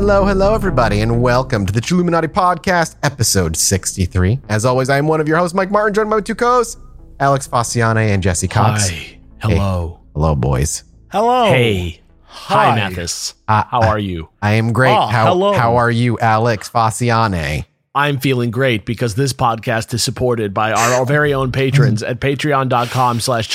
Hello, hello, everybody, and welcome to the Chilluminati Podcast, episode 63. As always, I am one of your hosts, Mike Martin, joined by my two co-hosts, Alex Faciane and Jesse Cox. Hi. Hello. Hello, boys. Hello. Hey. Hi, Hi. Mathas. Uh, How are you? I am great. Ah, how, hello. how are you, Alex Faciane? I'm feeling great because this podcast is supported by our very own patrons at patreon.com slash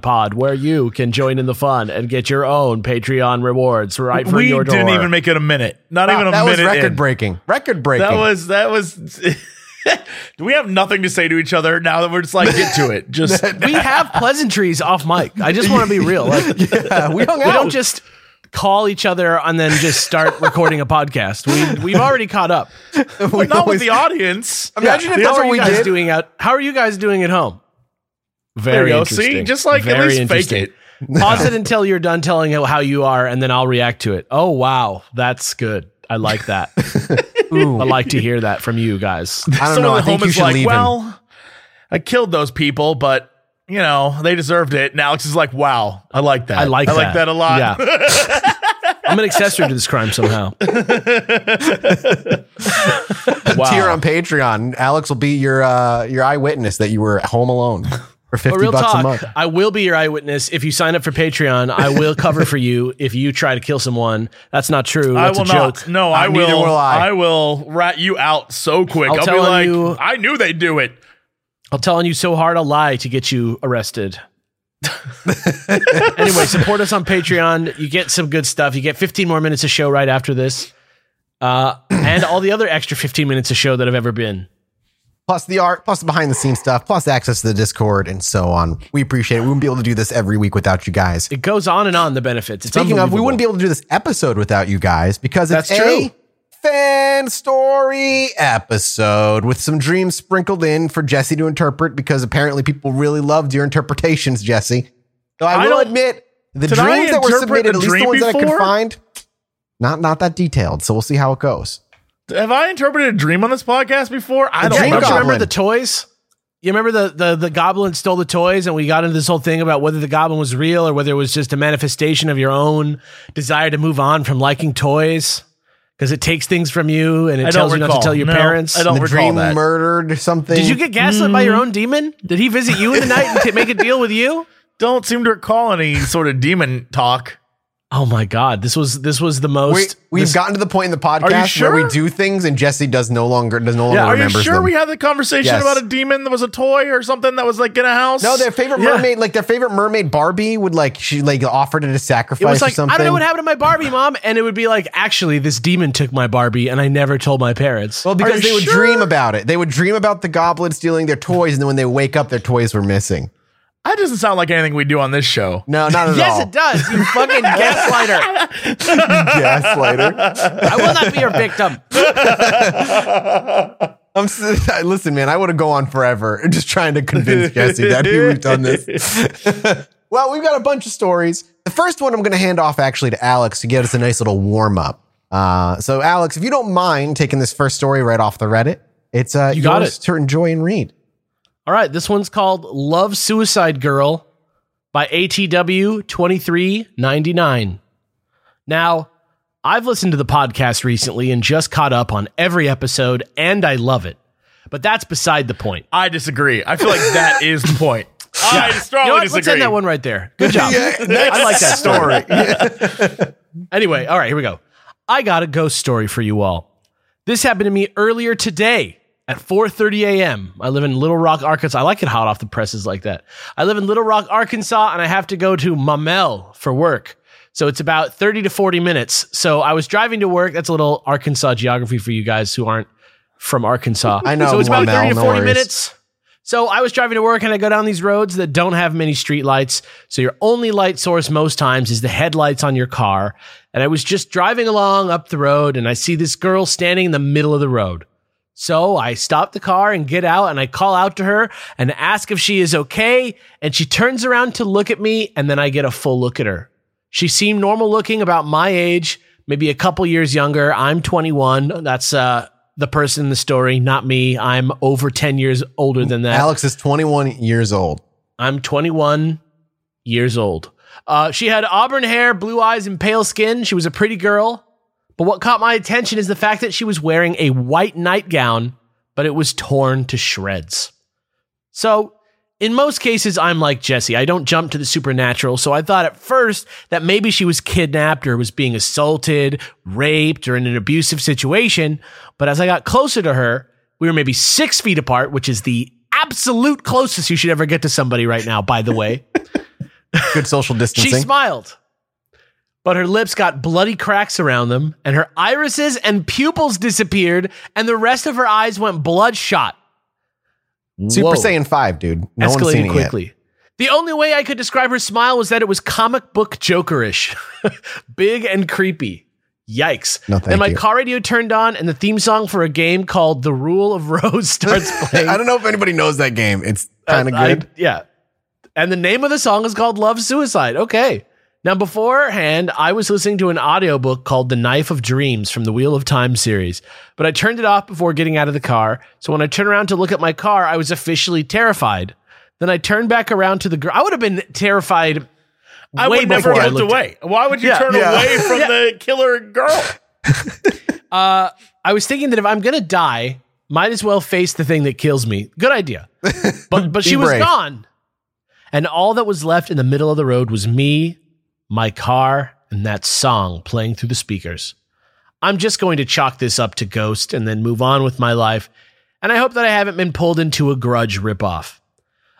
Pod, where you can join in the fun and get your own Patreon rewards right for we your door. We didn't even make it a minute. Not even a that was minute. record in. breaking. Record breaking. That was that was. Do we have nothing to say to each other now that we're just like get to it? Just we have pleasantries off mic. I just want to be real. Like, yeah, we hung we out. don't just call each other and then just start recording a podcast. We, we've already caught up. We not always- with the audience. Imagine if that's what you we guys did. doing out? How are you guys doing at home? There Very you go. interesting. See, just like at least fake it. Pause it until you're done telling how you are, and then I'll react to it. Oh wow, that's good. I like that. Ooh, I like to hear that from you guys. I don't Someone know. I at think home you is should like, leave him. well, I killed those people, but you know they deserved it. And Alex is like, wow, I like that. I like that I that. like that a lot. Yeah. I'm an accessory to this crime somehow. wow. Tier on Patreon. Alex will be your uh, your eyewitness that you were at home alone for But fifty real bucks a month. I will be your eyewitness if you sign up for Patreon. I will cover for you if you try to kill someone. That's not true. I will a joke. not. No, I Uh, will. will I. I will rat you out so quick. I'll I'll, be like, you- I knew they'd do it. I'll tell on you so hard I'll lie to get you arrested. anyway, support us on Patreon. You get some good stuff. You get 15 more minutes of show right after this. Uh, and all the other extra 15 minutes of show that I've ever been. Plus the art, plus the behind the scenes stuff, plus access to the Discord and so on. We appreciate it. We wouldn't be able to do this every week without you guys. It goes on and on, the benefits. It's Speaking of, we wouldn't be able to do this episode without you guys because it's That's a true. Fan story episode with some dreams sprinkled in for Jesse to interpret because apparently people really loved your interpretations, Jesse. So I, I will don't- admit the dreams that were interpret submitted, at least the dream ones that I could find, not not that detailed. So we'll see how it goes. Have I interpreted a dream on this podcast before? I don't Don't remember. remember the toys? You remember the, the the goblin stole the toys, and we got into this whole thing about whether the goblin was real or whether it was just a manifestation of your own desire to move on from liking toys because it takes things from you and it I tells don't you not to tell your No, parents. I don't the recall dream that. murdered something. Did you get gaslit by your mm. own demon? Did he visit you in the night and t- make a deal with you? Don't seem to recall any sort of demon talk. Oh my god, this was this was the most. we've this- gotten to the point in the podcast you where we do things and Jesse does no longer does no longer Yeah, are you sure them. we had the conversation Yes. about a demon that was a toy or something that was like in a house? No, their favorite Yeah. mermaid, like their favorite mermaid Barbie, would like she like offered it a sacrifice it was or like something. I don't know what happened to my Barbie, mom, and it would be like, actually, this demon took my Barbie, and I never told my parents. Well, because they would sure? dream about it. They would dream about the goblin stealing their toys, and then when they wake up, their toys were missing. That doesn't sound like anything we do on this show. No, not at yes, all. Yes, it does. You fucking gaslighter. Gaslighter. I will not be your victim. I'm s- listen, man. I would have go on forever just trying to convince Jesse that he we've done this. well, we've got a bunch of stories. The first one I'm going to hand off actually to Alex to get us a nice little warm up. Uh, so, Alex, if you don't mind taking this first story right off the Reddit, it's uh, You got yours it. to enjoy and read. All right, this one's called Love Suicide Girl by ATW 2399. Now, I've listened to the podcast recently and just caught up on every episode, and I love it. But that's beside the point. I disagree. I feel like that is the point. I You strongly know what? Let's disagree. end that one right there. Good job. I like that story. Anyway, all right, here we go. I got a ghost story for you all. This happened to me earlier today at 4:30 a.m. I live in Little Rock, Arkansas. I like it hot off the presses like that. I live in Little Rock, Arkansas, and I have to go to Maumelle for work. So it's about 30 to 40 minutes. So I was driving to work. That's a little Arkansas geography for you guys who aren't from Arkansas. I know So it's about Maumelle, 30 to 40 worries. minutes. So I was driving to work and I go down these roads that don't have many street lights. So your only light source most times is the headlights on your car. And I was just driving along up the road and I see this girl standing in the middle of the road. So I stop the car and get out and I call out to her and ask if she is okay. And she turns around to look at me and then I get a full look at her. She seemed normal looking, about my age, maybe a couple years younger. I'm 21. That's uh, the person in the story, not me. I'm over 10 years older than that. Alex is 21 years old. I'm 21 years old. Uh, she had auburn hair, blue eyes, and pale skin. She was a pretty girl, But what caught my attention is the fact that she was wearing a white nightgown, but it was torn to shreds. So, in most cases, I'm like Jesse. I don't jump to the supernatural. So I thought at first that maybe she was kidnapped or was being assaulted, raped, or in an abusive situation. But as I got closer to her, we were maybe six feet apart, which is the absolute closest you should ever get to somebody right now, by the way. Good social distancing. she smiled. But her lips got bloody cracks around them, and her irises and pupils disappeared, and the rest of her eyes went bloodshot. Super Whoa. Saiyan 5, dude. No one's seen escalated quickly. The only way I could describe her smile was that it was comic book Jokerish, big and creepy. Yikes! No, then my you. car radio turned on, and the theme song for a game called "The Rule of Rose" starts playing. I don't know if anybody knows that game. It's kind of Uh, I- good. yeah. And the name of the song is called Love Suicide. Okay. Now, beforehand, I was listening to an audiobook called The Knife of Dreams from the Wheel of Time series, but I turned it off before getting out of the car. So when I turned around to look at my car, I was officially terrified. Then I turned back around to the girl. I would have been terrified. I way would never before I looked looked at- away. Why would you Yeah. turn Yeah. away from the killer girl? Uh, I was thinking that if I'm gonna die, might as well face the thing that kills me. Good idea. But but Be she was brave. gone, and all that was left in the middle of the road was me, my car, and that song playing through the speakers. I'm just going to chalk this up to Ghost and then move on with my life. And I hope that I haven't been pulled into a grudge ripoff.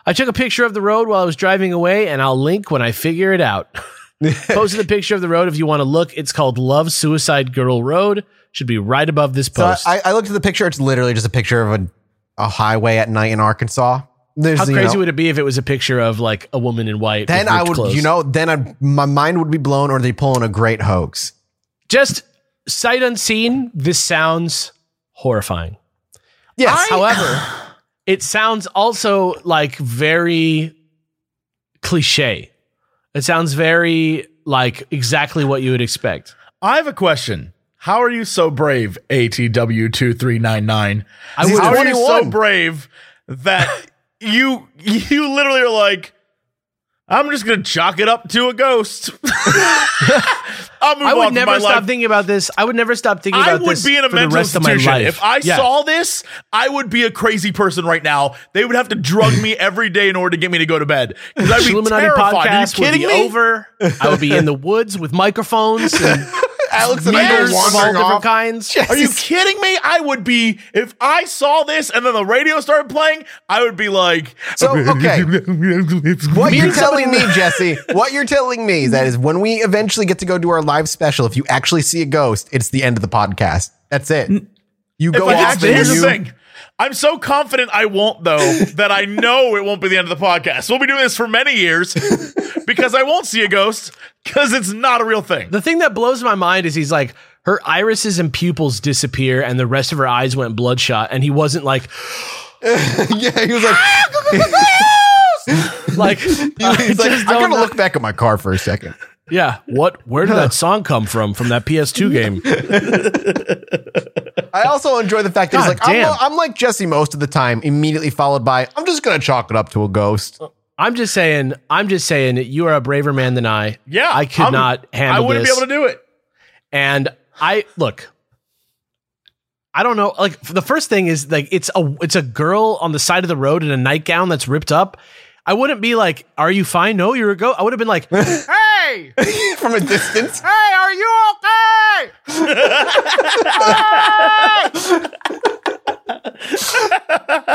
I took a picture of the road while I was driving away, and I'll link when I figure it out. Posted a picture of the road if you want to look. It's called Love Suicide Girl Road. Should be right above this So post. I, I looked at the picture. It's literally just a picture of a, a highway at night in Arkansas. There's, How you crazy know- would it be if it was a picture of like a woman in white? then with I would, clothes? you know, then I, my mind would be blown or they pull in a great hoax. just sight unseen. This sounds horrifying. Yes. However, it sounds also like very cliche. It sounds very like exactly what you would expect. I have a question. How are you so brave, ATW2399? I would- How are you so brave that you you literally are like, I'm just gonna chalk it up to a ghost. I would never stop life. thinking about this. I would never stop thinking I about would this be in a for the mental rest of my institution. If I Yeah. saw this, I would be a crazy person right now. They would have to drug me every day in order to get me to go to bed. Because I'd be Illuminati terrified. Are you podcast would kidding be me? over. I would be in the woods with microphones and Alex and I go meters all wandering different off. kinds. Are you kidding me? I would be if I saw this and then the radio started playing. I would be like, So, okay. What Me you're telling me, Jesse, what you're telling me is that is when we eventually get to go do our live special, if you actually see a ghost, it's the end of the podcast. That's it. You go I off and here's the you, thing. I'm so confident I won't, though, that I know it won't be the end of the podcast. We'll be doing this for many years because I won't see a ghost because it's not a real thing. The thing that blows my mind is he's like, her irises and pupils disappear and the rest of her eyes went bloodshot. And he wasn't like, yeah, he was like, like, he's I like, just I'm don't gonna know. look back at my car for a second. Yeah. What, where did that song come from? From that PS2 game? I also enjoy the fact that he's God like, I'm. I'm like Jesse most of the time, immediately followed by, I'm just gonna chalk it up to a ghost. I'm just saying, I'm just saying that you are a braver man than I. Yeah. I could I'm- not handle I wouldn't this. be able to do it. And I look, I don't know. Like the first thing is like it's a it's a girl on the side of the road in a nightgown that's ripped up. I wouldn't be like, "Are you fine?" No, you're a go. I would have been like, "Hey, hey, From a distance. Hey, are you okay?"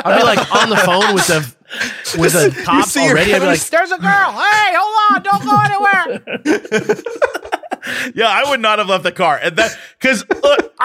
I'd be like on the phone with the with the cops see your already. I'd be like, "There's a girl. Hey, hold on, don't go anywhere." Yeah, I would not have left the car. And that because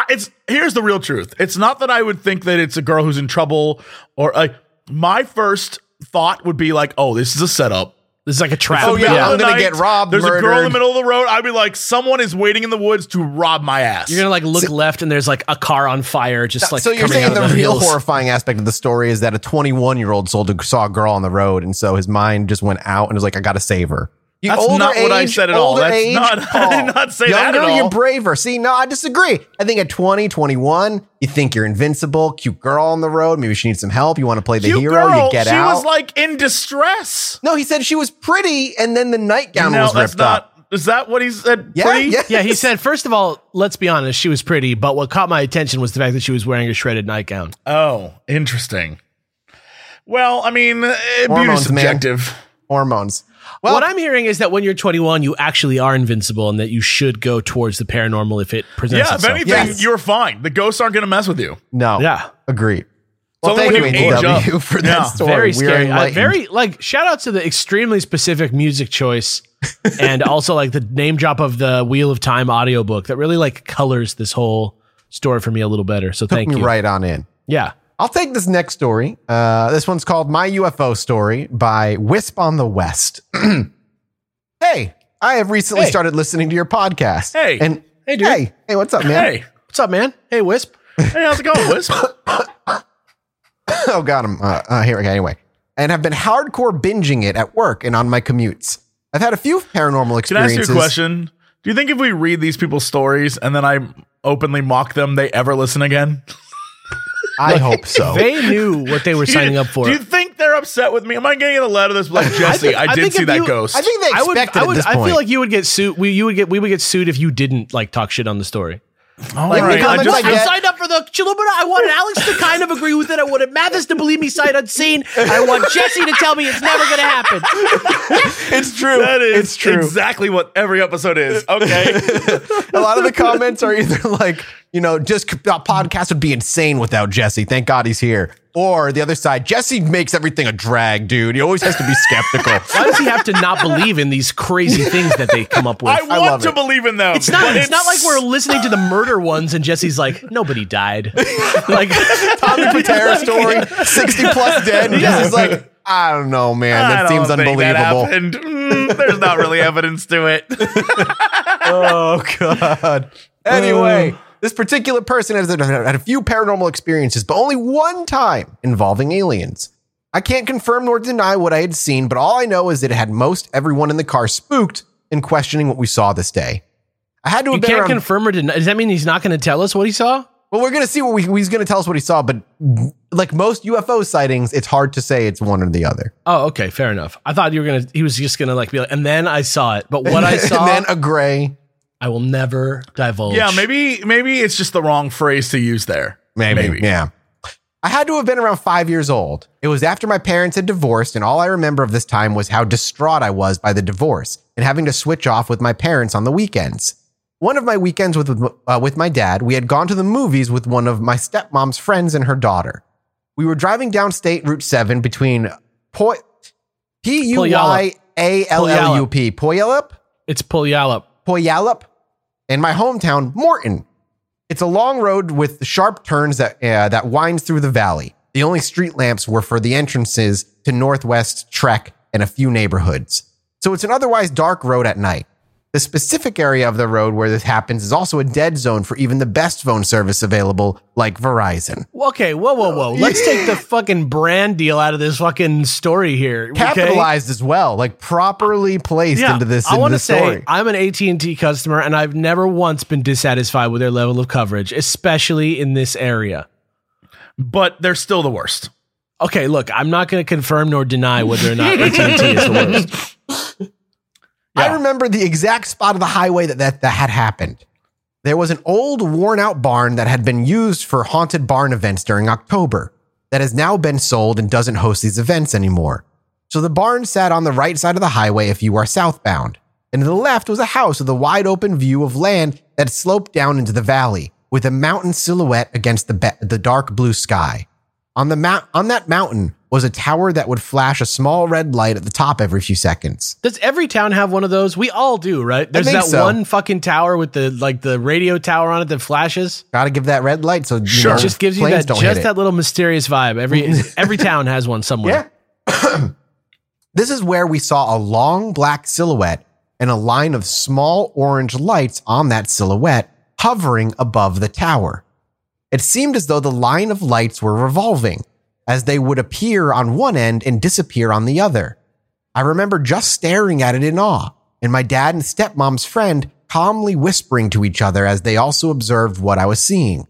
it's here's the real truth. It's not that I would think that it's a girl who's in trouble or like my first thought would be like, oh, this is a setup. This is like a trap. Oh, yeah, Middle I'm gonna night, get robbed, There's a girl in the middle of the road. I'd be like, someone is waiting in the woods to rob my ass. You're gonna like look left and there's like a car on fire, just like so you're saying out the of real hills. horrifying aspect of the story is that a 21 year old sold saw a girl on the road, and so his mind just went out and was like, "I got to save her." You That's older not what I age- said at all. older That's age, not- I did not say that Younger, at all. you're braver. See, no, I disagree. I think at 20, 21, you think you're invincible. Cute girl on the road. Maybe she needs some help. You want to play the Cute hero. girl, you get she out. was like in distress. no, he said she was pretty, and then the nightgown no, was that's ripped not. up. Is that what he said? Yeah, Pretty? yeah. Yeah, he said, first of all, let's be honest, she was pretty, but what caught my attention was the fact that she was wearing a shredded nightgown. Oh, interesting. Well, I mean, uh, beauty's Hormones, man. subjective. Hormones. Well, what I'm hearing is that when you're 21, you actually are invincible and that you should go towards the paranormal if it presents Yeah, if anything, Yes. you're fine. The ghosts aren't going to mess with you. no. Yeah. Agreed. So Well, thank you, you AW, for that Yeah. story. very scary. Uh, very like shout out to the extremely specific music choice and also like the name drop of the Wheel of Time audiobook that really like colors this whole story for me a little better. So Took thank me you. right on in. Yeah. I'll take this next story. Uh, this one's called My UFO Story by Wisp on the West. hey, I have recently Hey. started listening to your podcast. Hey. And Hey, dude. hey, hey, what's up, man? Hey, What's up, man? Hey, Wisp. hey, how's it going, Wisp? oh, got him. Uh, uh, here, okay, anyway. And have been hardcore binging it at work and on my commutes. I've had a few paranormal experiences. Can I ask you a question? Do you think if we read these people's stories and then I openly mock them, they ever listen again? I hope so. They knew what they were signing up for. Do you think they're upset with me? Am I getting a letter that's like Jesse? think- I, I did think see that you- ghost. I think they I would, expected I would, at this I point. feel like you would get sued. We, you would get, we would get sued if you didn't like talk shit on the story. All like, right, I comments just- I signed up for the Chilluminati. I wanted Alex to kind of agree with it. I wanted Mathas to believe me sight unseen. I want Jesse to tell me it's never going to happen. it's true. that is it's true. exactly what every episode is. Okay. a lot of the comments are either like, you know, just a podcast would be insane without Jesse. Thank God he's here. Or the other side, Jesse makes everything a drag, dude. He always has to be skeptical. Why does he have to not believe in these crazy things that they come up with? I love want to it. believe in them. it's not. but It's not like we're listening to the murder ones and Jesse's like nobody died. Like Tommy Patera story, 60 plus dead. And Jesse's like, I don't know, man. I That don't seems think that unbelievable. happened. Mm, there's not really evidence to it. oh, God. Anyway, this particular person has had a few paranormal experiences, but only one time involving aliens. I can't confirm nor deny what I had seen, but all I know is that it had most everyone in the car spooked and questioning what we saw this day. I had to you can't around- confirm or deny. Does that mean he's not going to tell us what he saw? Well, we're gonna see what we, he's gonna tell us what he saw, but like most UFO sightings, it's hard to say it's one or the other. Oh, okay, fair enough. I thought you were gonna. He was just gonna like be like, and then I saw it. But what I saw, and then a gray, I will never divulge. Yeah, maybe maybe it's just the wrong phrase to use there. maybe, yeah. I had to have been around five years old. It was after my parents had divorced, and all I remember of this time was how distraught I was by the divorce and having to switch off with my parents on the weekends. One of my weekends with uh, with my dad, we had gone to the movies with one of my stepmom's friends and her daughter. We were driving down State Route Seven between Poi P U Y A L L U P Puyallup It's Puyallup. Puyallup and my hometown Morton. It's a long road with sharp turns that uh, that winds through the valley. The only street lamps were for the entrances to Northwest Trek and a few neighborhoods. So it's an otherwise dark road at night. The specific area of the road where this happens is also a dead zone for even the best phone service available, like Verizon. Okay, whoa, whoa, whoa. Let's take the fucking brand deal out of this fucking story here. okay? Capitalized as well, like properly placed Yeah, into this, I want to say story. I'm an AT and T customer, and I've never once been dissatisfied with their level of coverage, especially in this area. But they're still the worst. Okay, look, I'm not going to confirm nor deny whether or not AT and T is the worst. I remember the exact spot of the highway that, that that had happened. There was an old, worn out barn that had been used for haunted barn events during October that has now been sold and doesn't host these events anymore. So the barn sat on the right side of the highway if you are southbound. And to the left was a house with a wide open view of land that sloped down into the valley with a mountain silhouette against the, be- the dark blue sky. On the mount, on that mountain was a tower that would flash a small red light at the top every few seconds. Does every town have one of those? We all do, right? There's that so. one fucking tower with the like the radio tower on it that flashes. Got to give that red light so you Sure. know, It just gives you that just that little mysterious vibe. Every every town has one somewhere. Yeah. this is where we saw a long black silhouette and a line of small orange lights on that silhouette hovering above the tower. It seemed as though the line of lights were revolving, as they would appear on one end and disappear on the other. I remember just staring at it in awe, and my dad and stepmom's friend calmly whispering to each other as they also observed what I was seeing.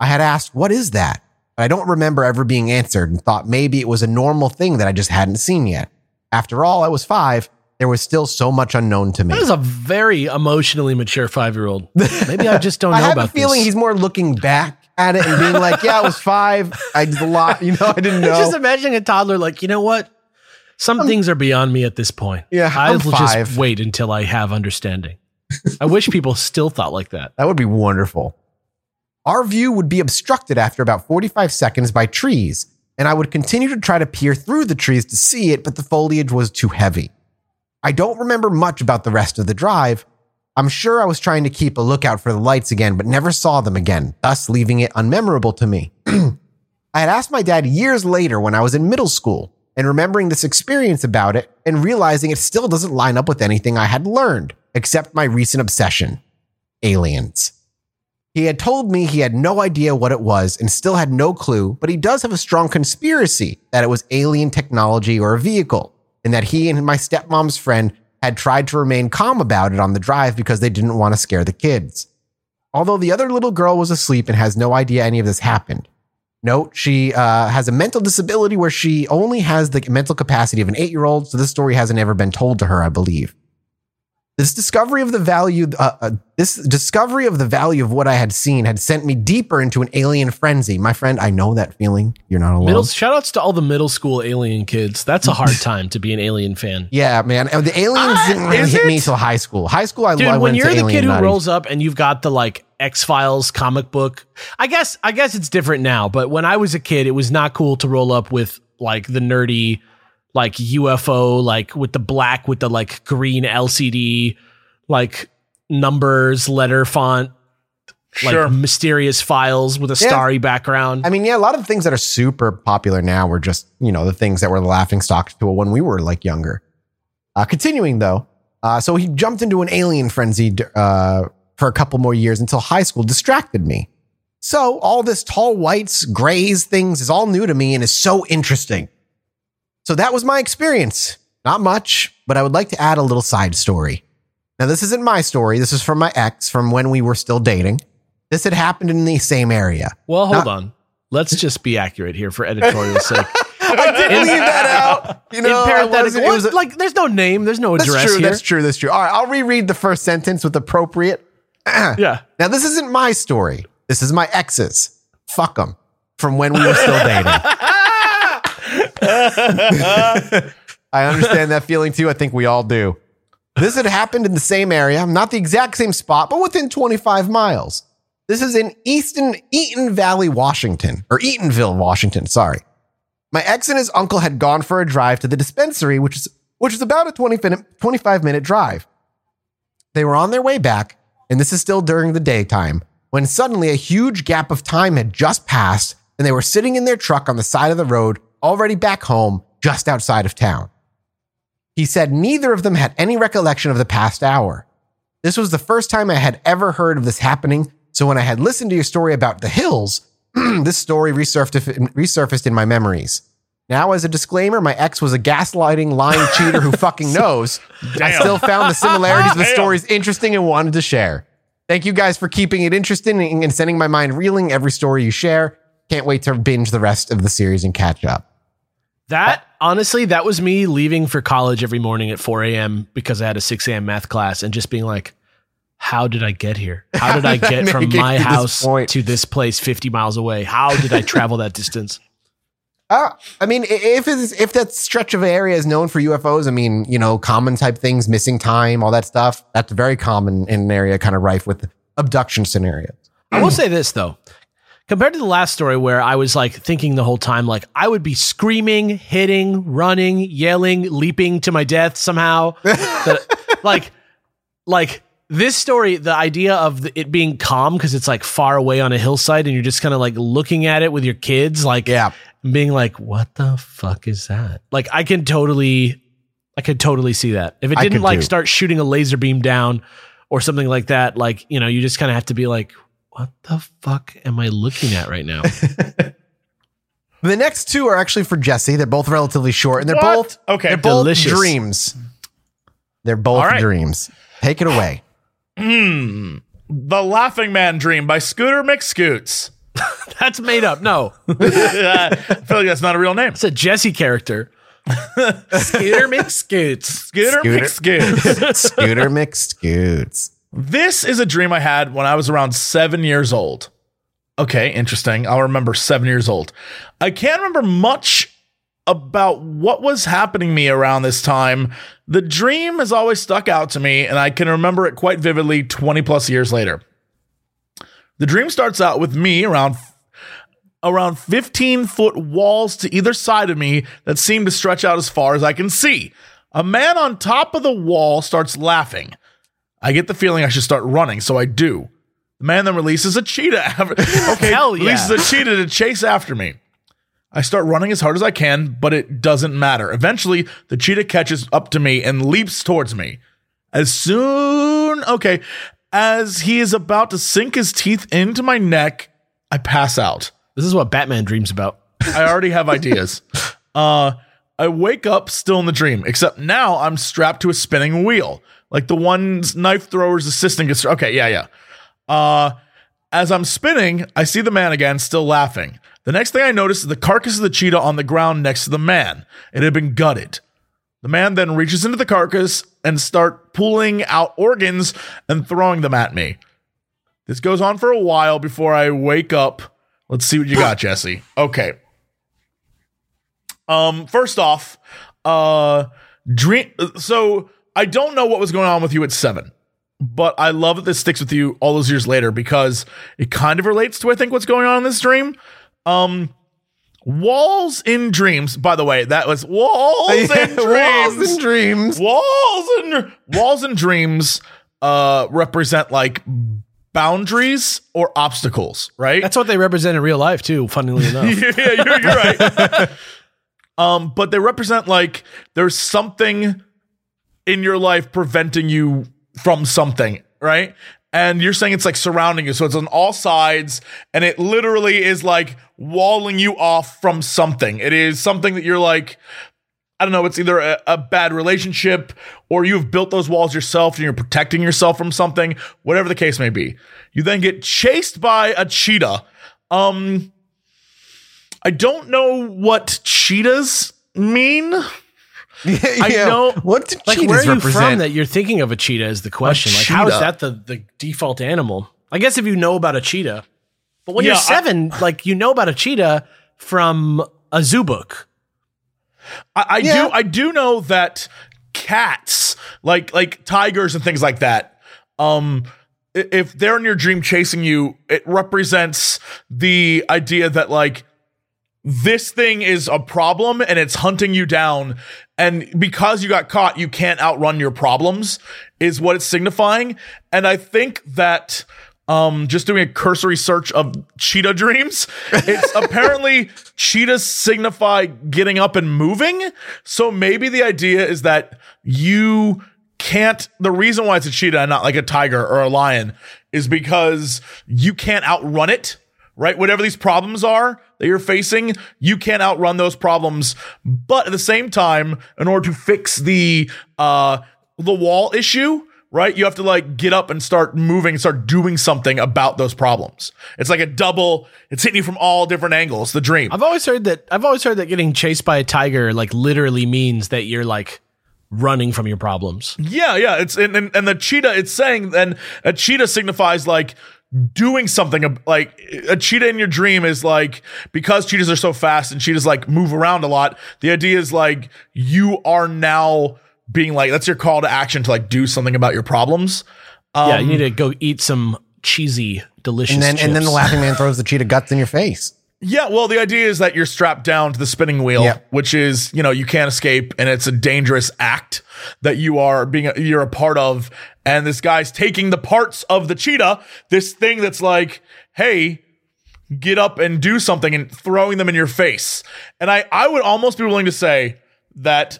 I had asked, What is that? But I don't remember ever being answered and thought maybe it was a normal thing that I just hadn't seen yet. After all, I was five, there was still so much unknown to me. That is a very emotionally mature five year old. Maybe I just don't know I have about a feeling this. he's more looking back at it and being like, "Yeah, I was five. I did a lot. You know, I didn't know." Just imagining a toddler like, you know what? Some um, things are beyond me at this point. Yeah, I will just wait until I have understanding. I wish people still thought like that. That would be wonderful. Our view would be obstructed after about 45 seconds by trees, and I would continue to try to peer through the trees to see it, but the foliage was too heavy. I don't remember much about the rest of the drive. I'm sure I was trying to keep a lookout for the lights again, but never saw them again, thus leaving it unmemorable to me. I had asked my dad years later when I was in middle school and remembering this experience about it and realizing it still doesn't line up with anything I had learned, except my recent obsession aliens. He had told me he had no idea what it was and still had no clue, but he does have a strong conspiracy that it was alien technology or a vehicle, and that he and my stepmom's friend had tried to remain calm about it on the drive because they didn't want to scare the kids. Although the other little girl was asleep and has no idea any of this happened. Note, she uh, has a mental disability where she only has the mental capacity of an eight year old, so this story hasn't ever been told to her, I believe. This discovery of the value, uh, uh, this discovery of the value of what I had seen had sent me deeper into an alien frenzy. My friend, I know that feeling. You're not alone. Middle shout outs to all the middle school alien kids. That's a hard time to be an alien fan. yeah, man. The aliens Ah, didn't really is hit me it? till high school. High school, I, Dude, I when went you're to the alien kid who nutty. rolls up and you've got the like X Files comic book, I guess I guess it's different now. But when I was a kid, it was not cool to roll up with like the nerdy like UFO, like with the black with the like green LCD, like numbers, letter font, Sure. like mysterious files with a Yeah. starry background. I mean, yeah, a lot of the things that are super popular now were just, you know, the things that were the laughing stock to when we were like younger. Uh, continuing though, uh, so he jumped into an alien frenzy uh, for a couple more years until high school distracted me. So all this tall whites, grays things is all new to me and is so interesting. So that was my experience. Not much, but I would like to add a little side story. Now, this isn't my story. This is from my ex from when we were still dating. This had happened in the same area. well, hold not- on. Let's just be accurate here for editorial sake. I did In- leave that out. You know, parenthetical, it was a- like there's no name, there's no address. that's true. here. That's true. That's true. All right, I'll reread the first sentence with appropriate. Yeah. Now, this isn't my story. This is my ex's. Fuck them. From when we were still dating. I understand that feeling too. I think we all do. This had happened in the same area, not the exact same spot, but within 25 miles. This is in Easton, Eaton Valley, Washington, or Eatonville, Washington. Sorry. My ex and his uncle had gone for a drive to the dispensary, which is which is about a 20 minute, 25 minute drive. They were on their way back, and this is still during the daytime, when suddenly a huge gap of time had just passed, and they were sitting in their truck on the side of the road, already back home, just outside of town. He said neither of them had any recollection of the past hour. This was the first time I had ever heard of this happening, so when I had listened to your story about the hills, this story resurfaced, resurfaced in my memories. Now, as a disclaimer, my ex was a gaslighting, lying cheater who fucking knows. I still found the similarities of the Damn. stories interesting and wanted to share. Thank you guys for keeping it interesting and sending my mind reeling every story you share. Can't wait to binge the rest of the series and catch up. That honestly, that was me leaving for college every morning at 4 a.m. because I had a 6 a.m. math class and just being like, how did I get here? How did I get from my to house point?" to this place 50 miles away? How did I travel that distance? Uh, I mean, if if that stretch of area is known for UFOs, I mean, you know, common type things, missing time, all that stuff, that's very common in an area kind of rife with abduction scenarios. I will say this though. Compared to the last story where I was like thinking the whole time, like I would be screaming, hitting, running, yelling, leaping to my death somehow. That- like, like this story, the idea of the, it being calm because it's like far away on a hillside and you're just kind of like looking at it with your kids, like Yeah. being like, what the fuck is that? Like I can totally, I could totally see that. If it didn't like start shooting a laser beam down or something like that, like, you know, you just kind of have to be like, what the fuck am I looking at right now? The next two are actually for Jesse. They're both relatively short, and they're What? both Okay. They're both Delicious. dreams. They're both All right. dreams. Take it away. Hmm. The Laughing Man Dream by Scooter McScoots. That's made up. No, I feel like that's not a real name. it's a Jesse character. Scooter McScoots. Scooter, Scooter. McScoots. Scooter McScoots. This is a dream I had when I was around seven years old. Okay, interesting. I'll remember seven years old. I can't remember much about what was happening me around this time. The dream has always stuck out to me, and I can remember it quite vividly 20 plus years later. The dream starts out with me around around 15 foot walls to either side of me that seem to stretch out as far as I can see. A man on top of the wall starts laughing. I get the feeling I should start running, so I do. The man then releases a cheetah. Okay, Hell yeah. releases a cheetah to chase after me. I start running as hard as I can, but it doesn't matter. Eventually, the cheetah catches up to me and leaps towards me. As soon, okay, as he is about to sink his teeth into my neck, I pass out. This is what Batman dreams about. I already have ideas. Uh, I wake up still in the dream, except now I'm strapped to a spinning wheel, like the one knife thrower's assistant gets. Okay, yeah, yeah. Uh, as I'm spinning, I see the man again, still laughing. The next thing I notice is the carcass of the cheetah on the ground next to the man. It had been gutted. The man then reaches into the carcass and start pulling out organs and throwing them at me. This goes on for a while before I wake up. Let's see what you got, Jesse. Okay. Um, first off, uh, dream. So I don't know what was going on with you at seven, but I love that this sticks with you all those years later because it kind of relates to I think what's going on in this dream. Um, walls in dreams. By the way, that was walls in dreams. Walls and dreams. walls and walls and dreams uh represent like boundaries or obstacles, right? That's what they represent in real life too. Funnily enough, yeah, you're, you're right. um, but they represent like there's something in your life preventing you from something, right? And you're saying it's like surrounding you. So it's on all sides and it literally is like walling you off from something. It is something that you're like, I don't know, it's either a, a bad relationship or you've built those walls yourself and you're protecting yourself from something, whatever the case may be. You then get chased by a cheetah. Um, I don't know what cheetahs mean. yeah. know- What do like cheetahs where are you represent? from that you're thinking of a cheetah is the question. Like how is that the the default animal? I guess if you know about a cheetah, but when Yeah, you're I- seven, like you know about a cheetah from a zoo book. I, I Yeah. do I do know that cats, like like tigers and things like that, um if they're in your dream chasing you, it represents the idea that like this thing is a problem and it's hunting you down and because you got caught you can't outrun your problems is what it's signifying. And i think that um just doing a cursory search of cheetah dreams it's apparently cheetahs signify getting up and moving. So maybe the idea is that you can't the reason why it's a cheetah and not like a tiger or a lion is because you can't outrun it right? Whatever these problems are that you're facing, you can't outrun those problems. But at the same time, in order to fix the uh the wall issue, right? You have to like get up and start moving, start doing something about those problems. It's like a double, it's hitting you from all different angles, the dream. I've always heard that I've always heard that getting chased by a tiger like literally means that you're like running from your problems. Yeah, yeah. It's and, and and the cheetah. It's saying then a cheetah signifies like doing something. Like a cheetah in your dream is like because cheetahs are so fast and cheetahs like move around a lot. The idea is like you are now being like that's your call to action to like do something about your problems. yeah, you um, need to go eat some cheesy, delicious. and then and then the laughing man throws the cheetah guts in your face. Yeah, well, the idea is that you're strapped down to the spinning wheel, Yeah. which is, you know, you can't escape and it's a dangerous act that you are being you're a part of and this guy's taking the parts of the cheetah, this thing that's like, "Hey, get up and do something and throwing them in your face." And I I would almost be willing to say that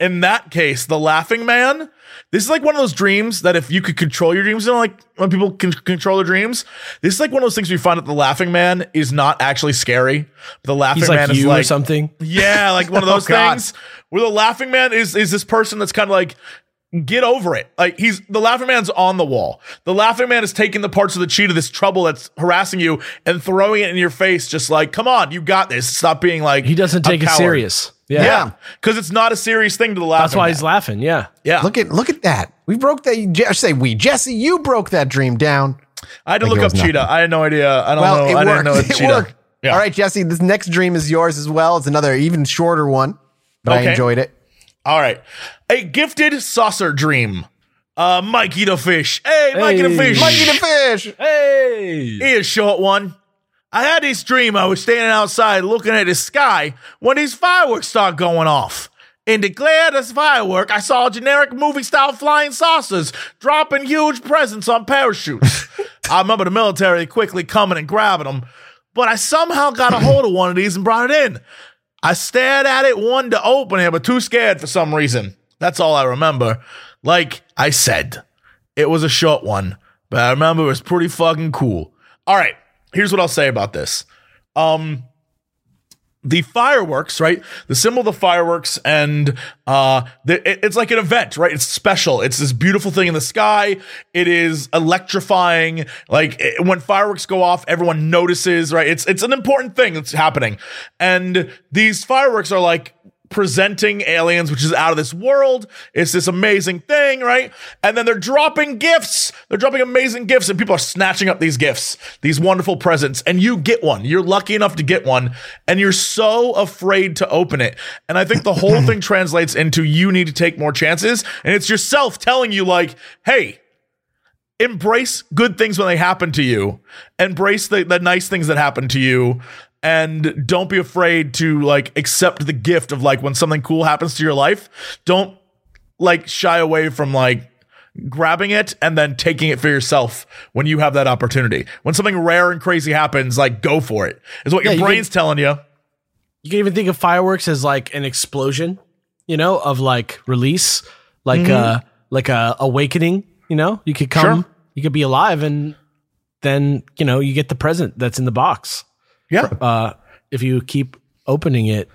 in that case, the laughing man, this is like one of those dreams that if you could control your dreams, you know, like when people can control their dreams, this is like one of those things where you find that the laughing man is not actually scary. The laughing he's like man is you like or something. yeah, like one of oh, those Oh, things where the laughing man is is this person that's kind of like get over it. Like he's the laughing man's on the wall. The laughing man is taking the parts of the cheetah, this trouble that's harassing you, and throwing it in your face, just like, come on, you got this. Stop being like He doesn't a take it coward. serious. Yeah. Yeah, because it's not a serious thing to the laughing. That's why he's laughing. Yeah. Yeah, Look at look at that. We broke that. I say we. Jesse, you broke that dream down. I had to Like look up was cheetah. I had no idea. I don't Well, know. it I worked. didn't know it's It cheetah. worked. Yeah. All right, Jesse. This next dream is yours as well. It's another even shorter one, but I enjoyed it. All right. A gifted saucer dream. Uh, Mikey the fish. Hey, Mikey the Hey. fish. Mikey the fish. Hey. Here's a short one. I had this dream. I was standing outside looking at the sky when these fireworks start going off. In the glare of this firework, I saw generic movie style flying saucers dropping huge presents on parachutes. I remember the military quickly coming and grabbing them, but I somehow got a hold of one of these and brought it in. I stared at it, wanted to open it, but too scared for some reason. That's all I remember. Like I said, it was a short one, but I remember it was pretty fucking cool. All right, here's what I'll say about this. Um, the fireworks, right? The symbol of the fireworks, and uh, the, it- it's like an event, right? It's special. It's this beautiful thing in the sky. It is electrifying. Like it- when fireworks go off, everyone notices, right? It's it's an important thing that's happening, and these fireworks are like presenting aliens, which is out of this world. It's this amazing thing, right? And then they're dropping gifts. They're dropping amazing gifts, and people are snatching up these gifts, these wonderful presents, and you get one. You're lucky enough to get one, and you're so afraid to open it. And I think the whole thing translates into you need to take more chances, and it's yourself telling you, like, hey, embrace good things when they happen to you embrace the, the nice things that happen to you and don't be afraid to like accept the gift of like when something cool happens to your life don't like shy away from like grabbing it and then taking it for yourself when you have that opportunity when something rare and crazy happens like go for it is what Yeah, your you brain's telling you You can even think of fireworks as like an explosion, you know, of like release, like uh like a awakening, you know? You could come, Sure. you could be alive and then, you know, you get the present that's in the box. Yeah Uh if you keep opening it,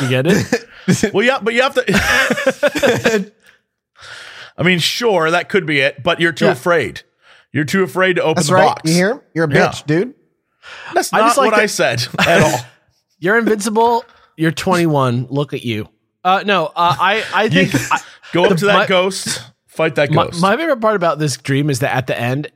you get it? well yeah but you have to i mean sure that could be it but you're too Yeah. afraid you're too afraid to open That's the right. box You hear? You're a Yeah. bitch, dude. That's I not just like what I said at all. You're invincible, you're 21, look at you. Uh no, uh, I I think I, Go up to that my- ghost, fight that my, ghost. my favorite part about this dream is that at the end,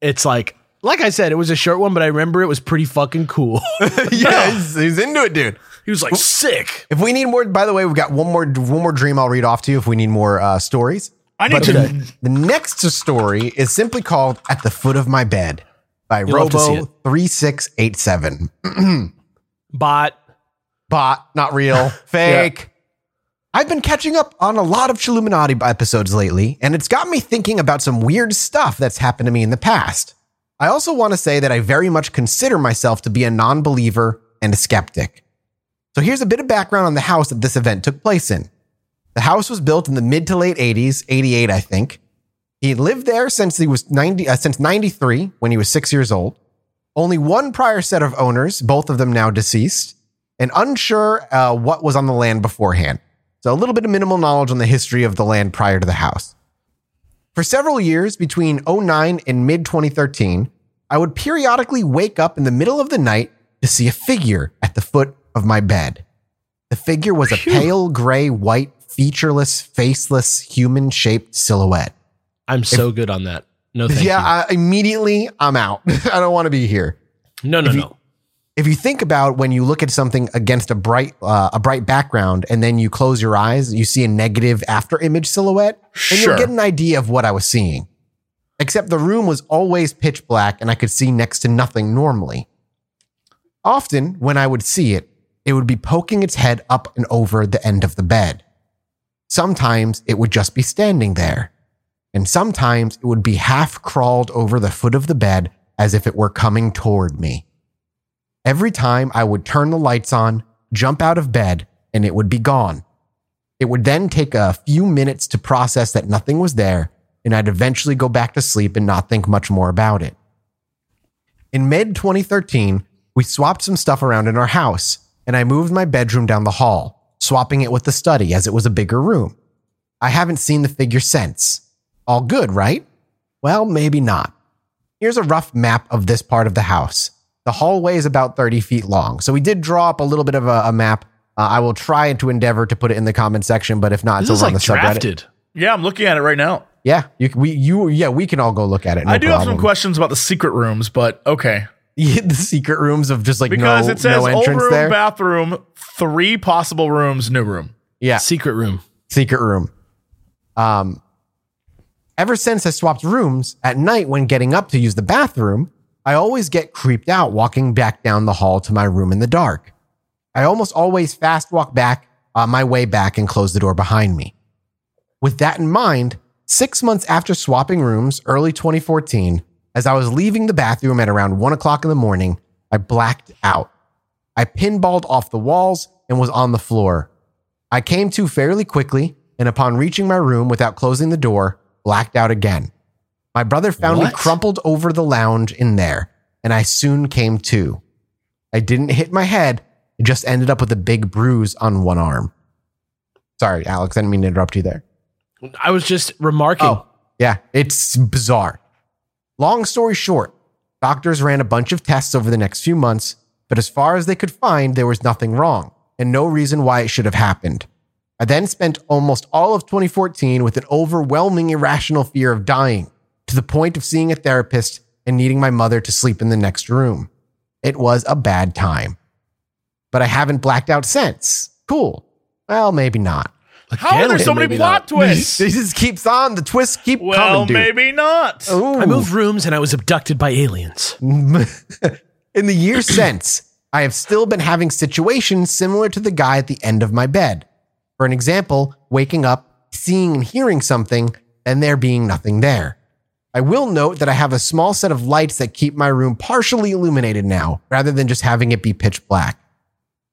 it's like like I said, it was a short one, but I remember it was pretty fucking cool. yeah, he's, he's into it, dude. he was like sick. If we need more, by the way, we've got one more one more dream I'll read off to you if we need more uh, stories. I need But to. the, the next story is simply called "At the Foot of My Bed" by Robo three six eight seven. Bot. Bot, not real, fake. I've been catching up on a lot of Chilluminati episodes lately, and it's got me thinking about some weird stuff that's happened to me in the past. I also want to say that I very much consider myself to be a non believer and a skeptic. So here's a bit of background on the house that this event took place in. The house was built in the mid to late 80s, 88, I think. He lived there since he was 90, uh, since 93, when he was six years old. Only one prior set of owners, both of them now deceased, and unsure uh, what was on the land beforehand. So a little bit of minimal knowledge on the history of the land prior to the house. For several years, between 09 and mid 2013, I would periodically wake up in the middle of the night to see a figure at the foot of my bed. The figure was a pale gray, white, featureless, faceless, human shaped silhouette. I'm so good on that. No, thank yeah, you. I, immediately I'm out. I don't want to be here. No, no, you- no. If you think about when you look at something against a bright uh, a bright background and then you close your eyes, you see a negative after image silhouette, and Sure. you'll get an idea of what I was seeing. Except the room was always pitch black and I could see next to nothing normally. Often, when I would see it, it would be poking its head up and over the end of the bed. Sometimes it would just be standing there. And sometimes it would be half crawled over the foot of the bed as if it were coming toward me. Every time I would turn the lights on, jump out of bed, and it would be gone. It would then take a few minutes to process that nothing was there, and I'd eventually go back to sleep and not think much more about it. In mid 2013, we swapped some stuff around in our house, and I moved my bedroom down the hall, swapping it with the study as it was a bigger room. I haven't seen the figure since. All good, right? Well, maybe not. Here's a rough map of this part of the house. The hallway is about 30 feet long. So we did draw up a little bit of a, a map Uh, I will try to endeavor to put it in the comment section, but if not, This it's is over on like the subreddit. Yeah, I'm looking at it right now. Yeah, you, we you yeah we can all go look at it. no I do have some questions about the secret rooms, but okay. the secret rooms of just like Because no, it says no old room, there. bathroom, three possible rooms, new room. yeah, Secret room. secret room. Um, ever since I swapped rooms at night when getting up to use the bathroom, I always get creeped out walking back down the hall to my room in the dark. I almost always fast walk back on my way back and close the door behind me. With that in mind, six months after swapping rooms, early 2014, as I was leaving the bathroom at around one o'clock in the morning, I blacked out. I pinballed off the walls and was on the floor. I came to fairly quickly, and upon reaching my room without closing the door, blacked out again. My brother found me crumpled over the lounge in there, and I soon came to. I didn't hit my head, it just ended up with a big bruise on one arm. Sorry, Alex, I didn't mean to interrupt you there. I was just remarking. Oh, yeah, it's bizarre. Long story short, doctors ran a bunch of tests over the next few months, but as far as they could find, there was nothing wrong and no reason why it should have happened. I then spent almost all of 2014 with an overwhelming irrational fear of dying to the point of seeing a therapist and needing my mother to sleep in the next room. It was a bad time. But I haven't blacked out since. Cool. Well, maybe not. How are there so many plot not. twists? It just keeps on. The twists keep well, coming, dude. maybe not. Ooh. I moved rooms and I was abducted by aliens. In the years since, I have still been having situations similar to the guy at the end of my bed. For an example, waking up, seeing and hearing something, and there being nothing there. I will note that I have a small set of lights that keep my room partially illuminated now, rather than just having it be pitch black.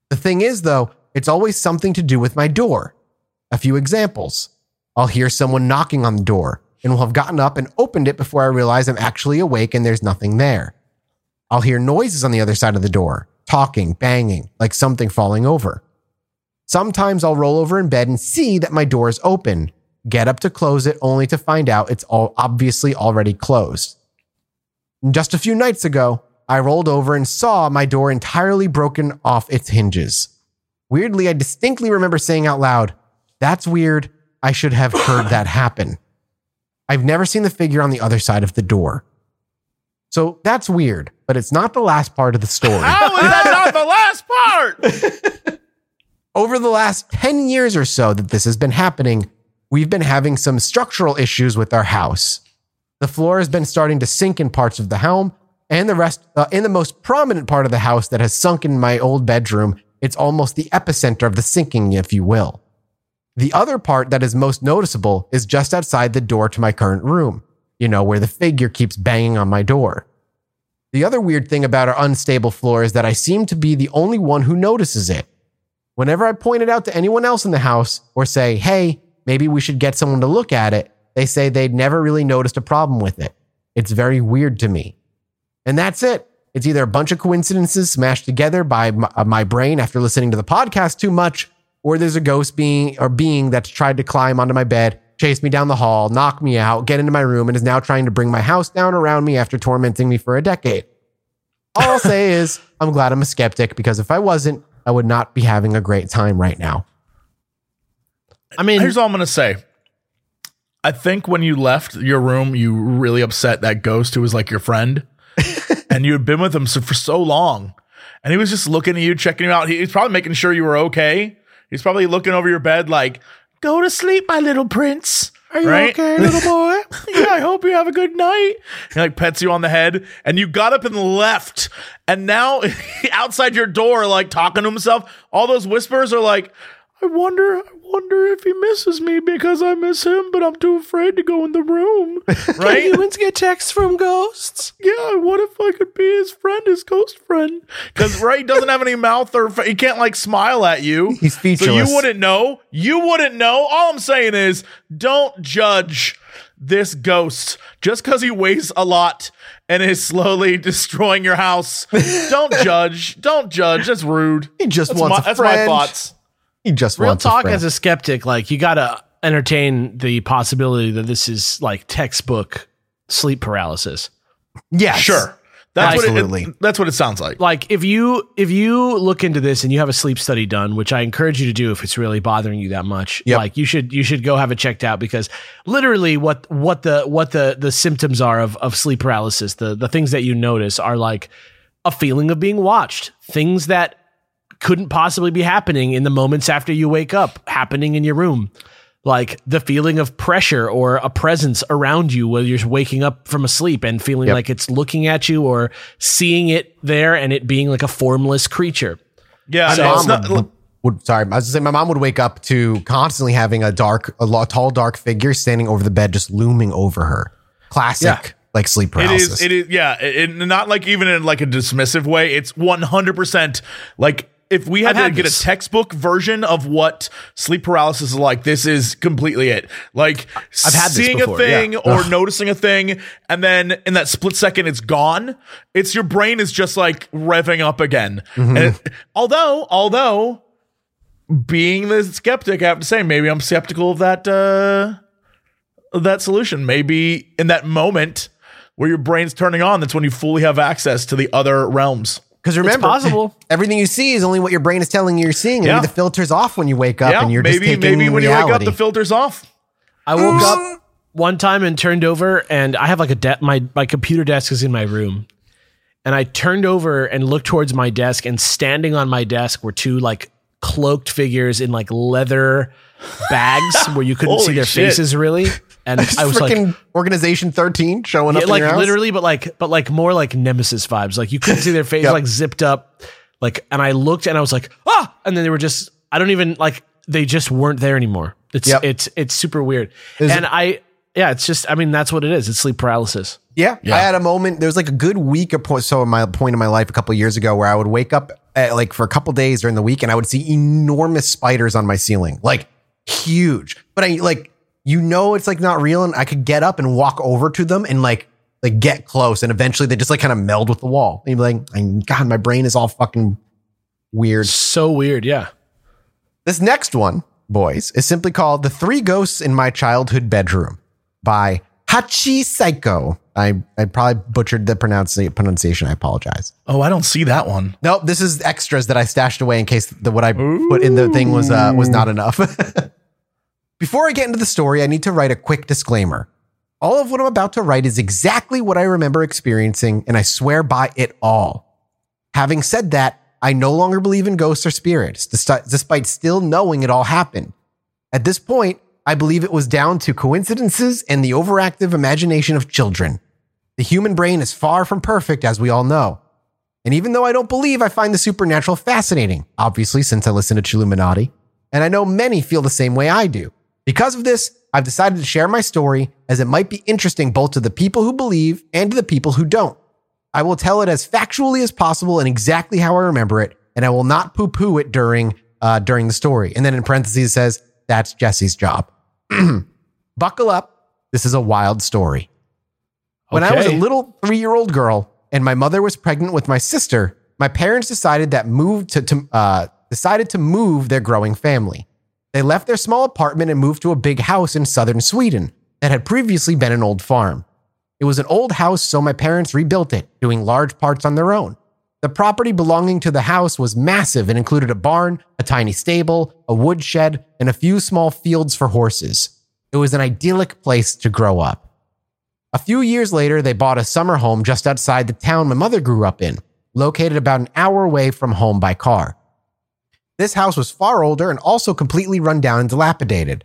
The thing is, though, it's always something to do with my door. A few examples. I'll hear someone knocking on the door and will have gotten up and opened it before I realize I'm actually awake and there's nothing there. I'll hear noises on the other side of the door, talking, banging, like something falling over. Sometimes I'll roll over in bed and see that my door is open, get up to close it only to find out it's all obviously already closed. Just a few nights ago, I rolled over and saw my door entirely broken off its hinges. Weirdly, I distinctly remember saying out loud, That's weird. I should have heard that happen. I've never seen the figure on the other side of the door. So that's weird, but it's not the last part of the story. How is that not the last part? Over the last 10 years or so that this has been happening, we've been having some structural issues with our house. The floor has been starting to sink in parts of the home, and the rest, uh, in the most prominent part of the house that has sunk in my old bedroom, it's almost the epicenter of the sinking, if you will. The other part that is most noticeable is just outside the door to my current room, you know, where the figure keeps banging on my door. The other weird thing about our unstable floor is that I seem to be the only one who notices it. Whenever I point it out to anyone else in the house or say, hey, maybe we should get someone to look at it, they say they'd never really noticed a problem with it. It's very weird to me. And that's it. It's either a bunch of coincidences smashed together by my, uh, my brain after listening to the podcast too much, or there's a ghost being or being that's tried to climb onto my bed, chase me down the hall, knock me out, get into my room, and is now trying to bring my house down around me after tormenting me for a decade. All I'll say is I'm glad I'm a skeptic because if I wasn't, I would not be having a great time right now. I mean, Here's all I'm gonna say. I think when you left your room, you were really upset that ghost who was like your friend, and you had been with him so, for so long, and he was just looking at you, checking you out. He- He's probably making sure you were okay. He's probably looking over your bed, like, "Go to sleep, my little prince." Are you okay, little boy? yeah, I hope you have a good night. He like pets you on the head, and you got up and left, and now outside your door, like talking to himself. All those whispers are like, I wonder, I wonder if he misses me because I miss him, but I'm too afraid to go in the room. Right? Do humans get texts from ghosts. yeah, what if I could be his friend, his ghost friend? Because Ray doesn't have any mouth or fa- he can't like smile at you. He's So featureless. you wouldn't know. You wouldn't know. All I'm saying is, don't judge this ghost just because he weighs a lot and is slowly destroying your house. don't judge. Don't judge. That's rude. He just that's wants my, a that's my thoughts. He just Real wants talk a as a skeptic, like you got to entertain the possibility that this is like textbook sleep paralysis. Yeah, Sure. That's what Absolutely. it, it- that's what it sounds like. like if you if you look into this and you have a sleep study done which i encourage you to do if it's really bothering you that much Yep. like you should you should go have it checked out because literally what what the what the the symptoms are of of sleep paralysis the the things that you notice are like a feeling of being watched things that couldn't possibly be happening in the moments after you wake up happening in your room like the feeling of pressure or a presence around you while you're waking up from a sleep and feeling Yep. like it's looking at you or seeing it there and it being like a formless creature. Yeah, My no, mom it's not, would, would- sorry, I was just saying my mom would wake up to constantly having a dark, a tall, dark figure standing over the bed, just looming over her. Classic, Yeah. like sleep paralysis. is. It is. Yeah. It, it- not like even in like a dismissive way. It's one hundred percent like if we had I've to had get this. a textbook version of what sleep paralysis is like, this is completely it. Like I've had seeing before, a thing yeah. or noticing a thing, and then in that split second, it's gone. It's your brain is just like revving up again. Mm-hmm. And it- although, although. Being the skeptic, I have to say, maybe I'm skeptical of that uh, of that solution. Maybe in that moment where your brain's turning on, that's when you fully have access to the other realms. Because remember, possible. everything you see is only what your brain is telling you you're seeing. And Yeah. the filter's off when you wake up, yeah, and you're maybe just taking maybe maybe when reality. you wake up, the filter's off. I woke up mm. one time and turned over and I have like a de- my my computer desk is in my room. And I turned over and looked towards my desk and standing on my desk were two like cloaked figures in like leather bags where you couldn't see their shit. faces really. And I was like freaking Organization 13 showing Yeah, up like literally, but like, but like more like Nemesis vibes. Like you couldn't see their face, Yep. like zipped up. Like, and I looked and I was like, ah, and then they were just, I don't even like, they just weren't there anymore. It's, Yep. it's, it's super weird. Is and I, yeah, it's just, I mean, that's what it is. It's sleep paralysis. Yeah, I had a moment. There was like a good week or po- so in my point in my life a couple of years ago where I would wake up at, like for a couple days during the week and I would see enormous spiders on my ceiling, like huge. But I like you know it's like not real, and I could get up and walk over to them and like like get close, and eventually they just like kind of meld with the wall. And you'd be like, "I- God, my brain is all fucking weird. So weird. Yeah. This next one, boys, is simply called The Three Ghosts in My Childhood Bedroom by Hachi Psycho. I, I probably butchered the pronunciation. I apologize. Oh, I don't see that one. Nope, this is extras that I stashed away in case the, what I put in the thing was uh, was not enough. Before I get into the story, I need to write a quick disclaimer. All of what I'm about to write is exactly what I remember experiencing, and I swear by it all. Having said that, I no longer believe in ghosts or spirits, despite still knowing it all happened. At this point, I believe it was down to coincidences and the overactive imagination of children. The human brain is far from perfect, as we all know. And even though I don't believe, I find the supernatural fascinating, obviously, since I listen to Chilluminati. And I know many feel the same way I do. Because of this, I've decided to share my story as it might be interesting both to the people who believe and to the people who don't. I will tell it as factually as possible and exactly how I remember it, and I will not poo poo it during, uh, during the story. And then in parentheses it says, that's Jesse's job. Buckle up. This is a wild story. When I was a little three year old girl and my mother was pregnant with my sister, my parents decided that moved to, to uh, decided to move their growing family. They left their small apartment and moved to a big house in southern Sweden that had previously been an old farm. It was an old house, so my parents rebuilt it, doing large parts on their own. The property belonging to the house was massive and included a barn, a tiny stable, a woodshed, and a few small fields for horses. It was an idyllic place to grow up. A few years later, they bought a summer home just outside the town my mother grew up in, located about an hour away from home by car. This house was far older and also completely run down and dilapidated.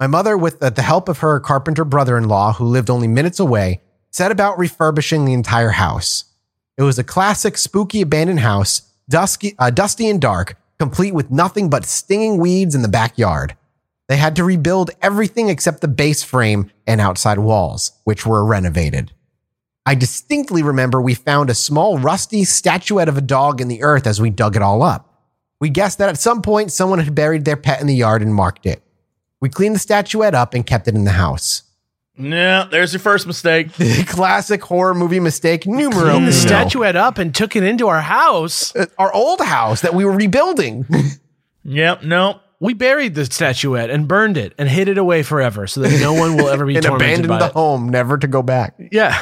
My mother, with the help of her carpenter brother in law, who lived only minutes away, set about refurbishing the entire house. It was a classic spooky abandoned house, dusky, uh, dusty and dark, complete with nothing but stinging weeds in the backyard. They had to rebuild everything except the base frame and outside walls, which were renovated. I distinctly remember we found a small rusty statuette of a dog in the earth as we dug it all up. We guessed that at some point someone had buried their pet in the yard and marked it. We cleaned the statuette up and kept it in the house. Yeah, there's your first mistake. The classic horror movie mistake numero Cleaned the statuette up and took it into our house. Uh, Our old house that we were rebuilding. Yep, no. We buried the statuette and burned it and hid it away forever so that no one will ever be and tormented abandoned by the it. home, never to go back. Yeah.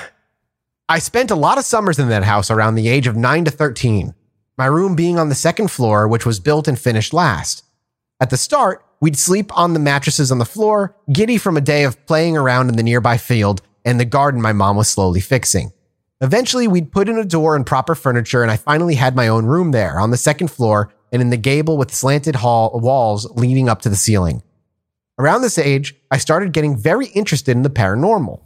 I spent a lot of summers in that house around the age of 9 to 13, my room being on the second floor, which was built and finished last. At the start, we'd sleep on the mattresses on the floor, giddy from a day of playing around in the nearby field and the garden my mom was slowly fixing. Eventually, we'd put in a door and proper furniture, and I finally had my own room there on the second floor and in the gable with slanted hall walls leading up to the ceiling. Around this age, I started getting very interested in the paranormal.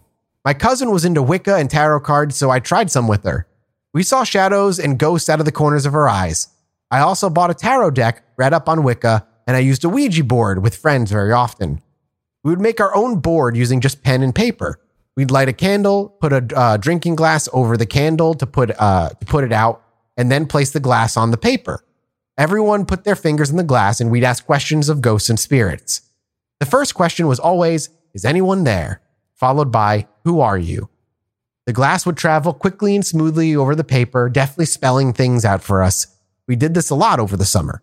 My cousin was into Wicca and tarot cards, so I tried some with her. We saw shadows and ghosts out of the corners of her eyes. I also bought a tarot deck, read up on Wicca, and I used a Ouija board with friends very often. We would make our own board using just pen and paper. We'd light a candle, put a uh, drinking glass over the candle to put uh, to put it out, and then place the glass on the paper. Everyone put their fingers in the glass, and we'd ask questions of ghosts and spirits. The first question was always, Is anyone there? followed by, Who are you? The glass would travel quickly and smoothly over the paper, deftly spelling things out for us. We did this a lot over the summer.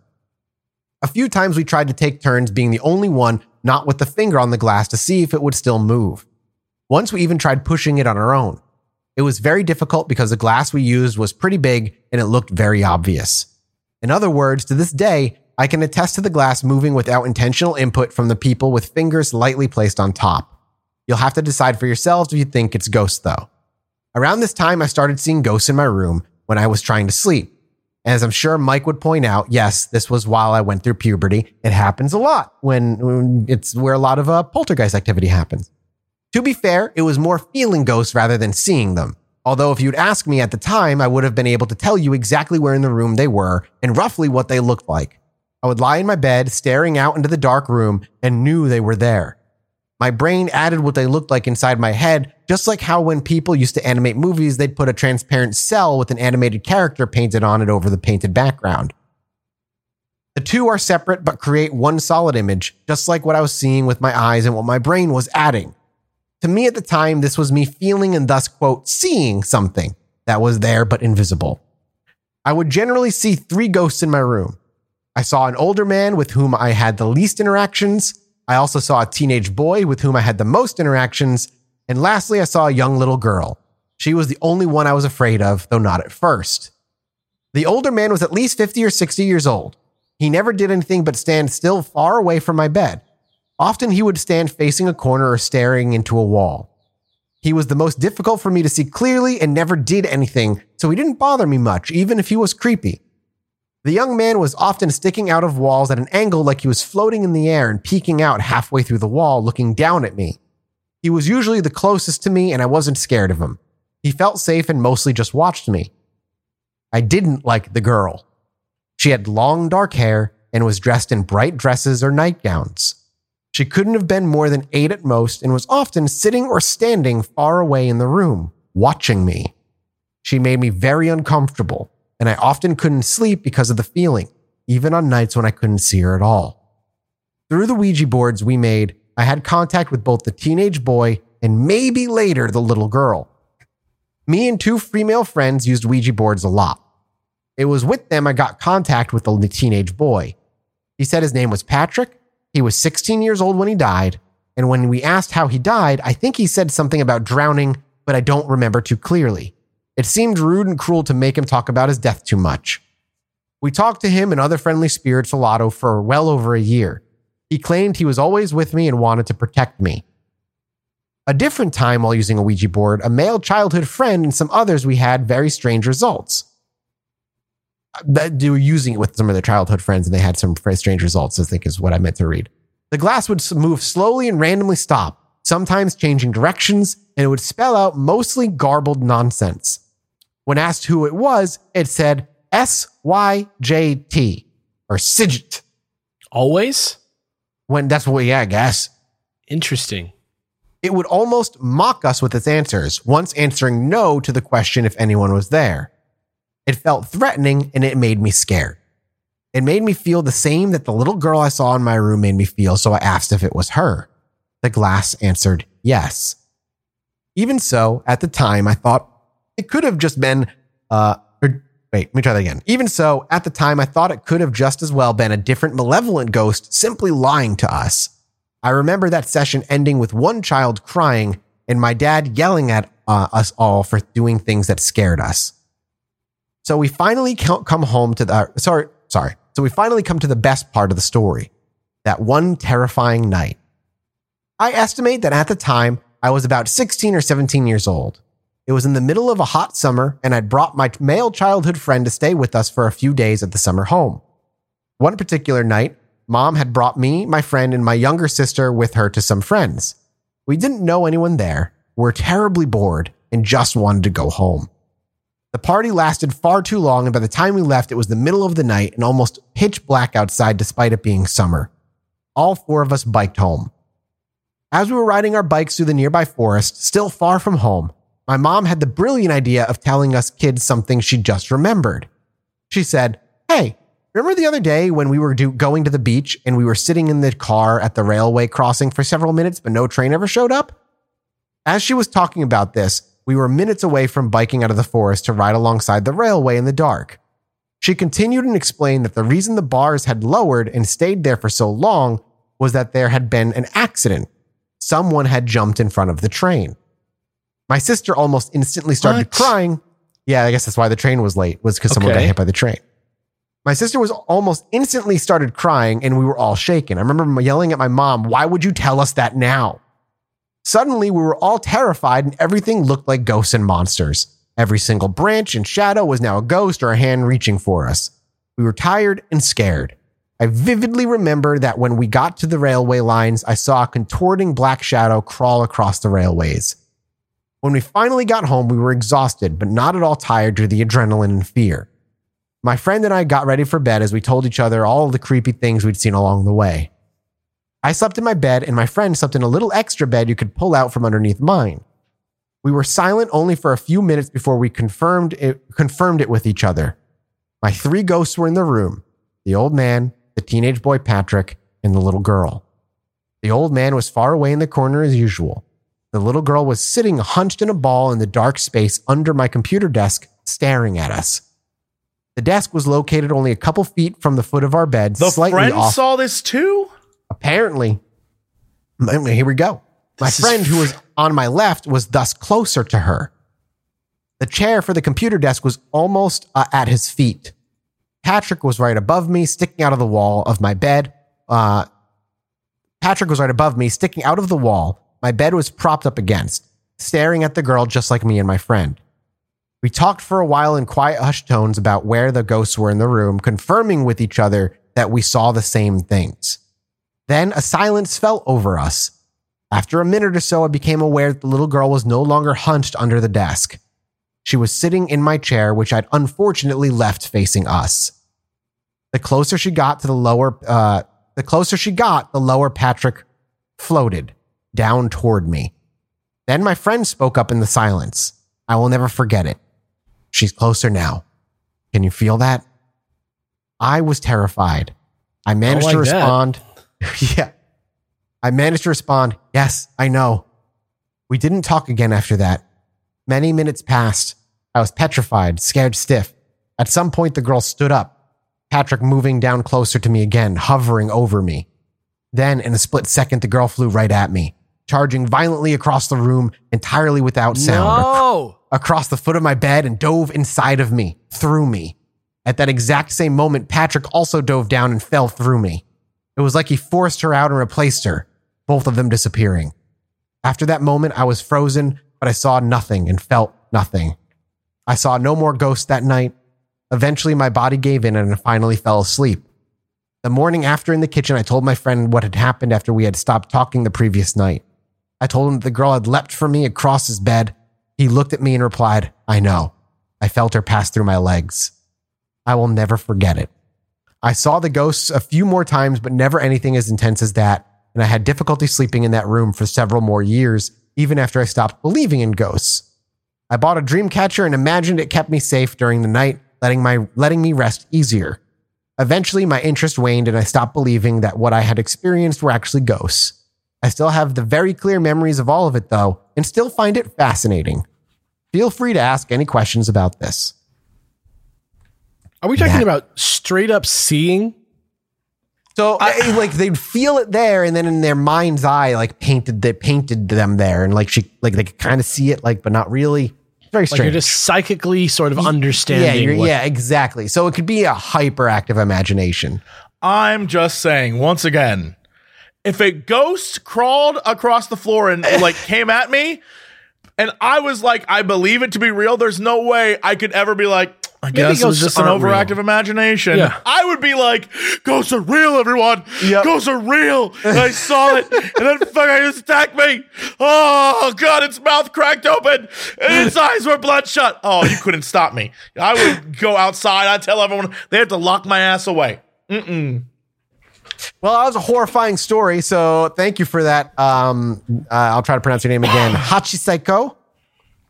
A few times we tried to take turns being the only one not with the finger on the glass to see if it would still move. Once we even tried pushing it on our own. It was very difficult because the glass we used was pretty big and it looked very obvious. In other words, to this day, I can attest to the glass moving without intentional input from the people with fingers lightly placed on top. You'll have to decide for yourselves if you think it's ghosts, though. Around this time, I started seeing ghosts in my room when I was trying to sleep. As I'm sure Mike would point out, yes, this was while I went through puberty. It happens a lot when, when it's where a lot of uh, poltergeist activity happens. To be fair, it was more feeling ghosts rather than seeing them. Although, if you'd asked me at the time, I would have been able to tell you exactly where in the room they were and roughly what they looked like. I would lie in my bed, staring out into the dark room, and knew they were there. My brain added what they looked like inside my head, just like how when people used to animate movies, they'd put a transparent cell with an animated character painted on it over the painted background. The two are separate but create one solid image, just like what I was seeing with my eyes and what my brain was adding. To me at the time, this was me feeling and thus, quote, seeing something that was there but invisible. I would generally see three ghosts in my room. I saw an older man with whom I had the least interactions. I also saw a teenage boy with whom I had the most interactions. And lastly, I saw a young little girl. She was the only one I was afraid of, though not at first. The older man was at least 50 or 60 years old. He never did anything but stand still far away from my bed. Often he would stand facing a corner or staring into a wall. He was the most difficult for me to see clearly and never did anything, so he didn't bother me much, even if he was creepy. The young man was often sticking out of walls at an angle like he was floating in the air and peeking out halfway through the wall, looking down at me. He was usually the closest to me, and I wasn't scared of him. He felt safe and mostly just watched me. I didn't like the girl. She had long dark hair and was dressed in bright dresses or nightgowns. She couldn't have been more than eight at most and was often sitting or standing far away in the room, watching me. She made me very uncomfortable, and I often couldn't sleep because of the feeling, even on nights when I couldn't see her at all. Through the Ouija boards we made, I had contact with both the teenage boy and maybe later the little girl. Me and two female friends used Ouija boards a lot. It was with them I got contact with the teenage boy. He said his name was Patrick he was 16 years old when he died. And when we asked how he died, I think he said something about drowning, but I don't remember too clearly. It seemed rude and cruel to make him talk about his death too much. We talked to him and other friendly spirits a lot for well over a year. He claimed he was always with me and wanted to protect me. A different time while using a Ouija board, a male childhood friend and some others we had very strange results uh, that they were using it with some of their childhood friends and they had some strange results, I think is what I meant to read. The glass would move slowly and randomly stop, sometimes changing directions, and it would spell out mostly garbled nonsense. When asked who it was, it said S Y J T or Sigit. Always? When that's what, yeah, I guess. Interesting. It would almost mock us with its answers, once answering no to the question if anyone was there. It felt threatening and it made me scared. It made me feel the same that the little girl I saw in my room made me feel, so I asked if it was her. The glass answered yes. Even so, at the time, I thought it could have just been, uh, or, wait, let me try that again. Even so, at the time, I thought it could have just as well been a different malevolent ghost simply lying to us. I remember that session ending with one child crying and my dad yelling at uh, us all for doing things that scared us. So we finally come home to the, uh, sorry, sorry. So we finally come to the best part of the story that one terrifying night. I estimate that at the time I was about 16 or 17 years old. It was in the middle of a hot summer, and I'd brought my male childhood friend to stay with us for a few days at the summer home. One particular night, mom had brought me, my friend, and my younger sister with her to some friends. We didn't know anyone there, were terribly bored, and just wanted to go home. The party lasted far too long, and by the time we left, it was the middle of the night and almost pitch black outside despite it being summer. All four of us biked home. As we were riding our bikes through the nearby forest, still far from home, my mom had the brilliant idea of telling us kids something she just remembered. She said, Hey, remember the other day when we were do- going to the beach and we were sitting in the car at the railway crossing for several minutes, but no train ever showed up? As she was talking about this, we were minutes away from biking out of the forest to ride alongside the railway in the dark. She continued and explained that the reason the bars had lowered and stayed there for so long was that there had been an accident. Someone had jumped in front of the train. My sister almost instantly started What? crying. Yeah, I guess that's why the train was late, was because someone got hit by the train. My sister was almost instantly started crying and we were all shaken. I remember yelling at my mom, Why would you tell us that now? Suddenly, we were all terrified and everything looked like ghosts and monsters. Every single branch and shadow was now a ghost or a hand reaching for us. We were tired and scared. I vividly remember that when we got to the railway lines, I saw a contorting black shadow crawl across the railways. When we finally got home, we were exhausted, but not at all tired due to the adrenaline and fear. My friend and I got ready for bed as we told each other all the creepy things we'd seen along the way. I slept in my bed, and my friend slept in a little extra bed you could pull out from underneath mine. We were silent only for a few minutes before we confirmed it, confirmed it with each other. My three ghosts were in the room the old man, the teenage boy Patrick, and the little girl. The old man was far away in the corner as usual. The little girl was sitting hunched in a ball in the dark space under my computer desk, staring at us. The desk was located only a couple feet from the foot of our bed, The slightly friend off. saw this too. Apparently, here we go. My This is friend who was on my left was thus closer to her. The chair for the computer desk was almost uh, at his feet. Patrick was right above me, sticking out of the wall of my bed. Uh, Patrick was right above me, sticking out of the wall. My bed was propped up against, staring at the girl just like me and my friend. We talked for a while in quiet hushed tones about where the ghosts were in the room, confirming with each other that we saw the same things. Then a silence fell over us. After a minute or so, I became aware that the little girl was no longer hunched under the desk. She was sitting in my chair, which I'd unfortunately left facing us. The closer she got to the lower, uh, the closer she got, the lower Patrick floated down toward me. Then my friend spoke up in the silence. I will never forget it. She's closer now. Can you feel that? I was terrified. I managed to like that. respond. yeah. I managed to respond, Yes, I know. We didn't talk again after that. Many minutes passed. I was petrified, scared stiff. At some point, the girl stood up, Patrick moving down closer to me again, hovering over me. Then, in a split second, the girl flew right at me, charging violently across the room entirely without sound No. across the foot of my bed and dove inside of me, through me. At that exact same moment, Patrick also dove down and fell through me. It was like he forced her out and replaced her, both of them disappearing. After that moment, I was frozen, but I saw nothing and felt nothing. I saw no more ghosts that night. Eventually, my body gave in and I finally fell asleep. The morning after in the kitchen, I told my friend what had happened after we had stopped talking the previous night. I told him that the girl had leapt for me across his bed. He looked at me and replied, I know. I felt her pass through my legs. I will never forget it. I saw the ghosts a few more times, but never anything as intense as that. And I had difficulty sleeping in that room for several more years, even after I stopped believing in ghosts. I bought a dream catcher and imagined it kept me safe during the night, letting my letting me rest easier. Eventually, my interest waned and I stopped believing that what I had experienced were actually ghosts. I still have the very clear memories of all of it, though, and still find it fascinating. Feel free to ask any questions about this. Are we talking That- about straight up seeing? So eh, like they'd feel it there, and then in their mind's eye, like painted they painted them there, and like she like they could kind of see it, like but not really. It's very Like strange. you're just psychically sort of understanding. yeah, what- yeah, exactly. So it could be a hyperactive imagination. I'm just saying once again, if a ghost crawled across the floor and like came at me, and I was like, I believe it to be real, there's no way I could ever be like, I guess it was just an aren't real. overactive imagination. Yeah. I would be like, ghosts are real, everyone. Yep. Ghosts are real. And I saw it, and then fucking just attacked me. Oh god, its mouth cracked open, and its eyes were bloodshot. Oh, you couldn't stop me. I would go outside. I'd tell everyone they have to lock my ass away. Well, that was a horrifying story. So thank you for that. Um, uh, I'll try to pronounce your name again. Hachiseko.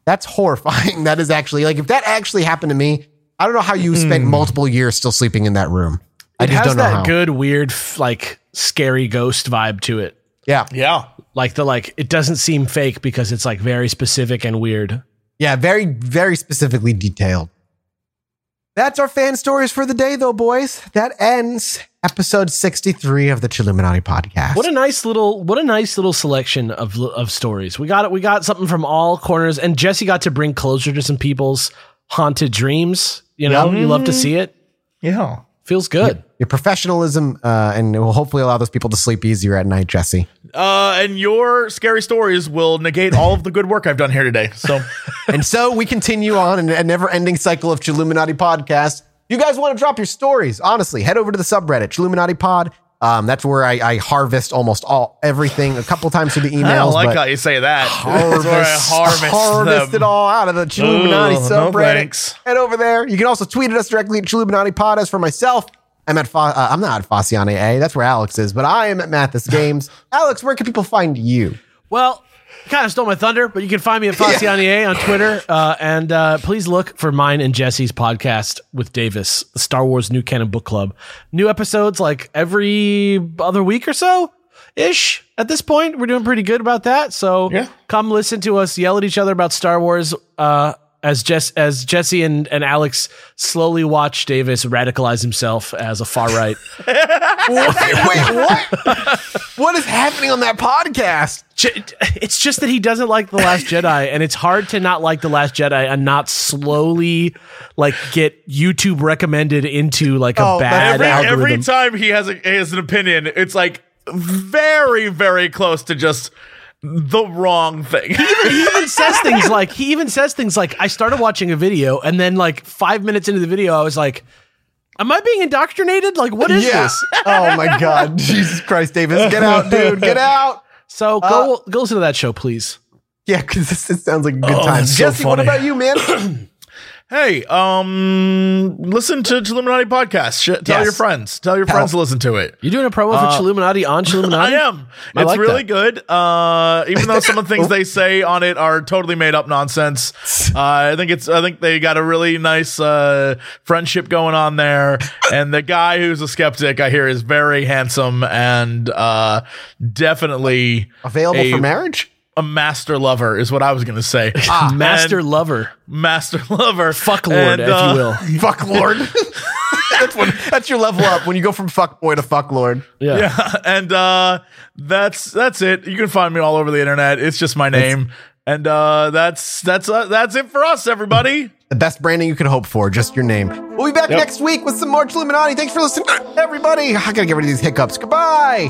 That's horrifying. That is actually like if that actually happened to me. I don't know how you spent multiple years still sleeping in that room. I It just has don't know that how. good, weird, like scary ghost vibe to it. Yeah, Yeah. Like the like, it doesn't seem fake because it's like very specific and weird. yeah, very very specifically detailed. That's our fan stories for the day, though, boys. That ends episode sixty-three of the Chilluminati podcast. What a nice little, what a nice little selection of of stories. We got it. We got something from all corners, and Jesse got to bring closure to some people's haunted dreams. You know, you love to mm. see it. Yeah. Feels good. your professionalism, uh, and it will hopefully allow those people to sleep easier at night, Jesse. Uh, and your scary stories will negate all of the good work I've done here today. So And so we continue on in a never ending cycle of Chilluminati podcast. You guys want to drop your stories? Honestly, head over to the subreddit, Chilluminati Pod. Um, that's where I, I harvest almost all everything a couple times through the emails. I don't like but how you say that. harvest, That's where I harvest, harvest them. it all out of the Chilluminati Ugh, no subreddit. thanks. head over there. You can also tweet at us directly at Chilluminati Pod. As for myself, I'm at Fo- uh, I'm not at Fossiane A. That's where Alex is, but I am at Mathas Games. Alex, where can people find you? Well, you kind of stole my thunder, but you can find me at Faciane on Twitter. Uh, and uh, please look for mine and Jesse's podcast with Davis, the Star Wars New Canon Book Club. New episodes like every other week or so ish. At this point, we're doing pretty good about that. So Yeah. come listen to us yell at each other about Star Wars. Uh, as Jess, as Jesse and, and Alex slowly watch Davis radicalize himself as a far right. wait, wait, what? what is happening on that podcast? It's just that he doesn't like the Last Jedi, and it's hard to not like the Last Jedi and not slowly like get YouTube recommended into like a Oh, bad Every, algorithm. every time he has, a, has an opinion, it's like very, very close to just the wrong thing. he even says things like he even says things like I started watching a video, and then like five minutes into the video, I was like, "Am I being indoctrinated? Like, what is this?" oh my God. Jesus Christ, Davis. Get out, dude. Get out. So go uh, go listen to that show, please. Yeah, because this, this sounds like a good Oh, time. that's so Jesse, what about you, man? hey, um, listen to Chilluminati podcast. Sh- tell Yes. your friends. Tell your Tell- friends to listen to it. You're doing a promo for Chilluminati on Chilluminati? I am. I it's like really that. good. Uh, even though some of the things they say on it are totally made up nonsense. Uh, I think it's. I think they got a really nice uh, friendship going on there. And the guy who's a skeptic, I hear, is very handsome and uh, definitely Available a, for marriage? A master lover is what I was going to say. Master And- lover, master lover, fuck lord, And, if uh, you will. Fuck Lord. that's, when, that's your level up when you go from fuck boy to fuck Lord. Yeah. Yeah, and uh, that's that's it. You can find me all over the internet. It's just my name, and uh, that's that's uh, that's it for us, everybody. The best branding you can hope for, just your name. We'll be back Yep. next week with some more Chilluminati. Thanks for listening, everybody. I gotta get rid of these hiccups. Goodbye.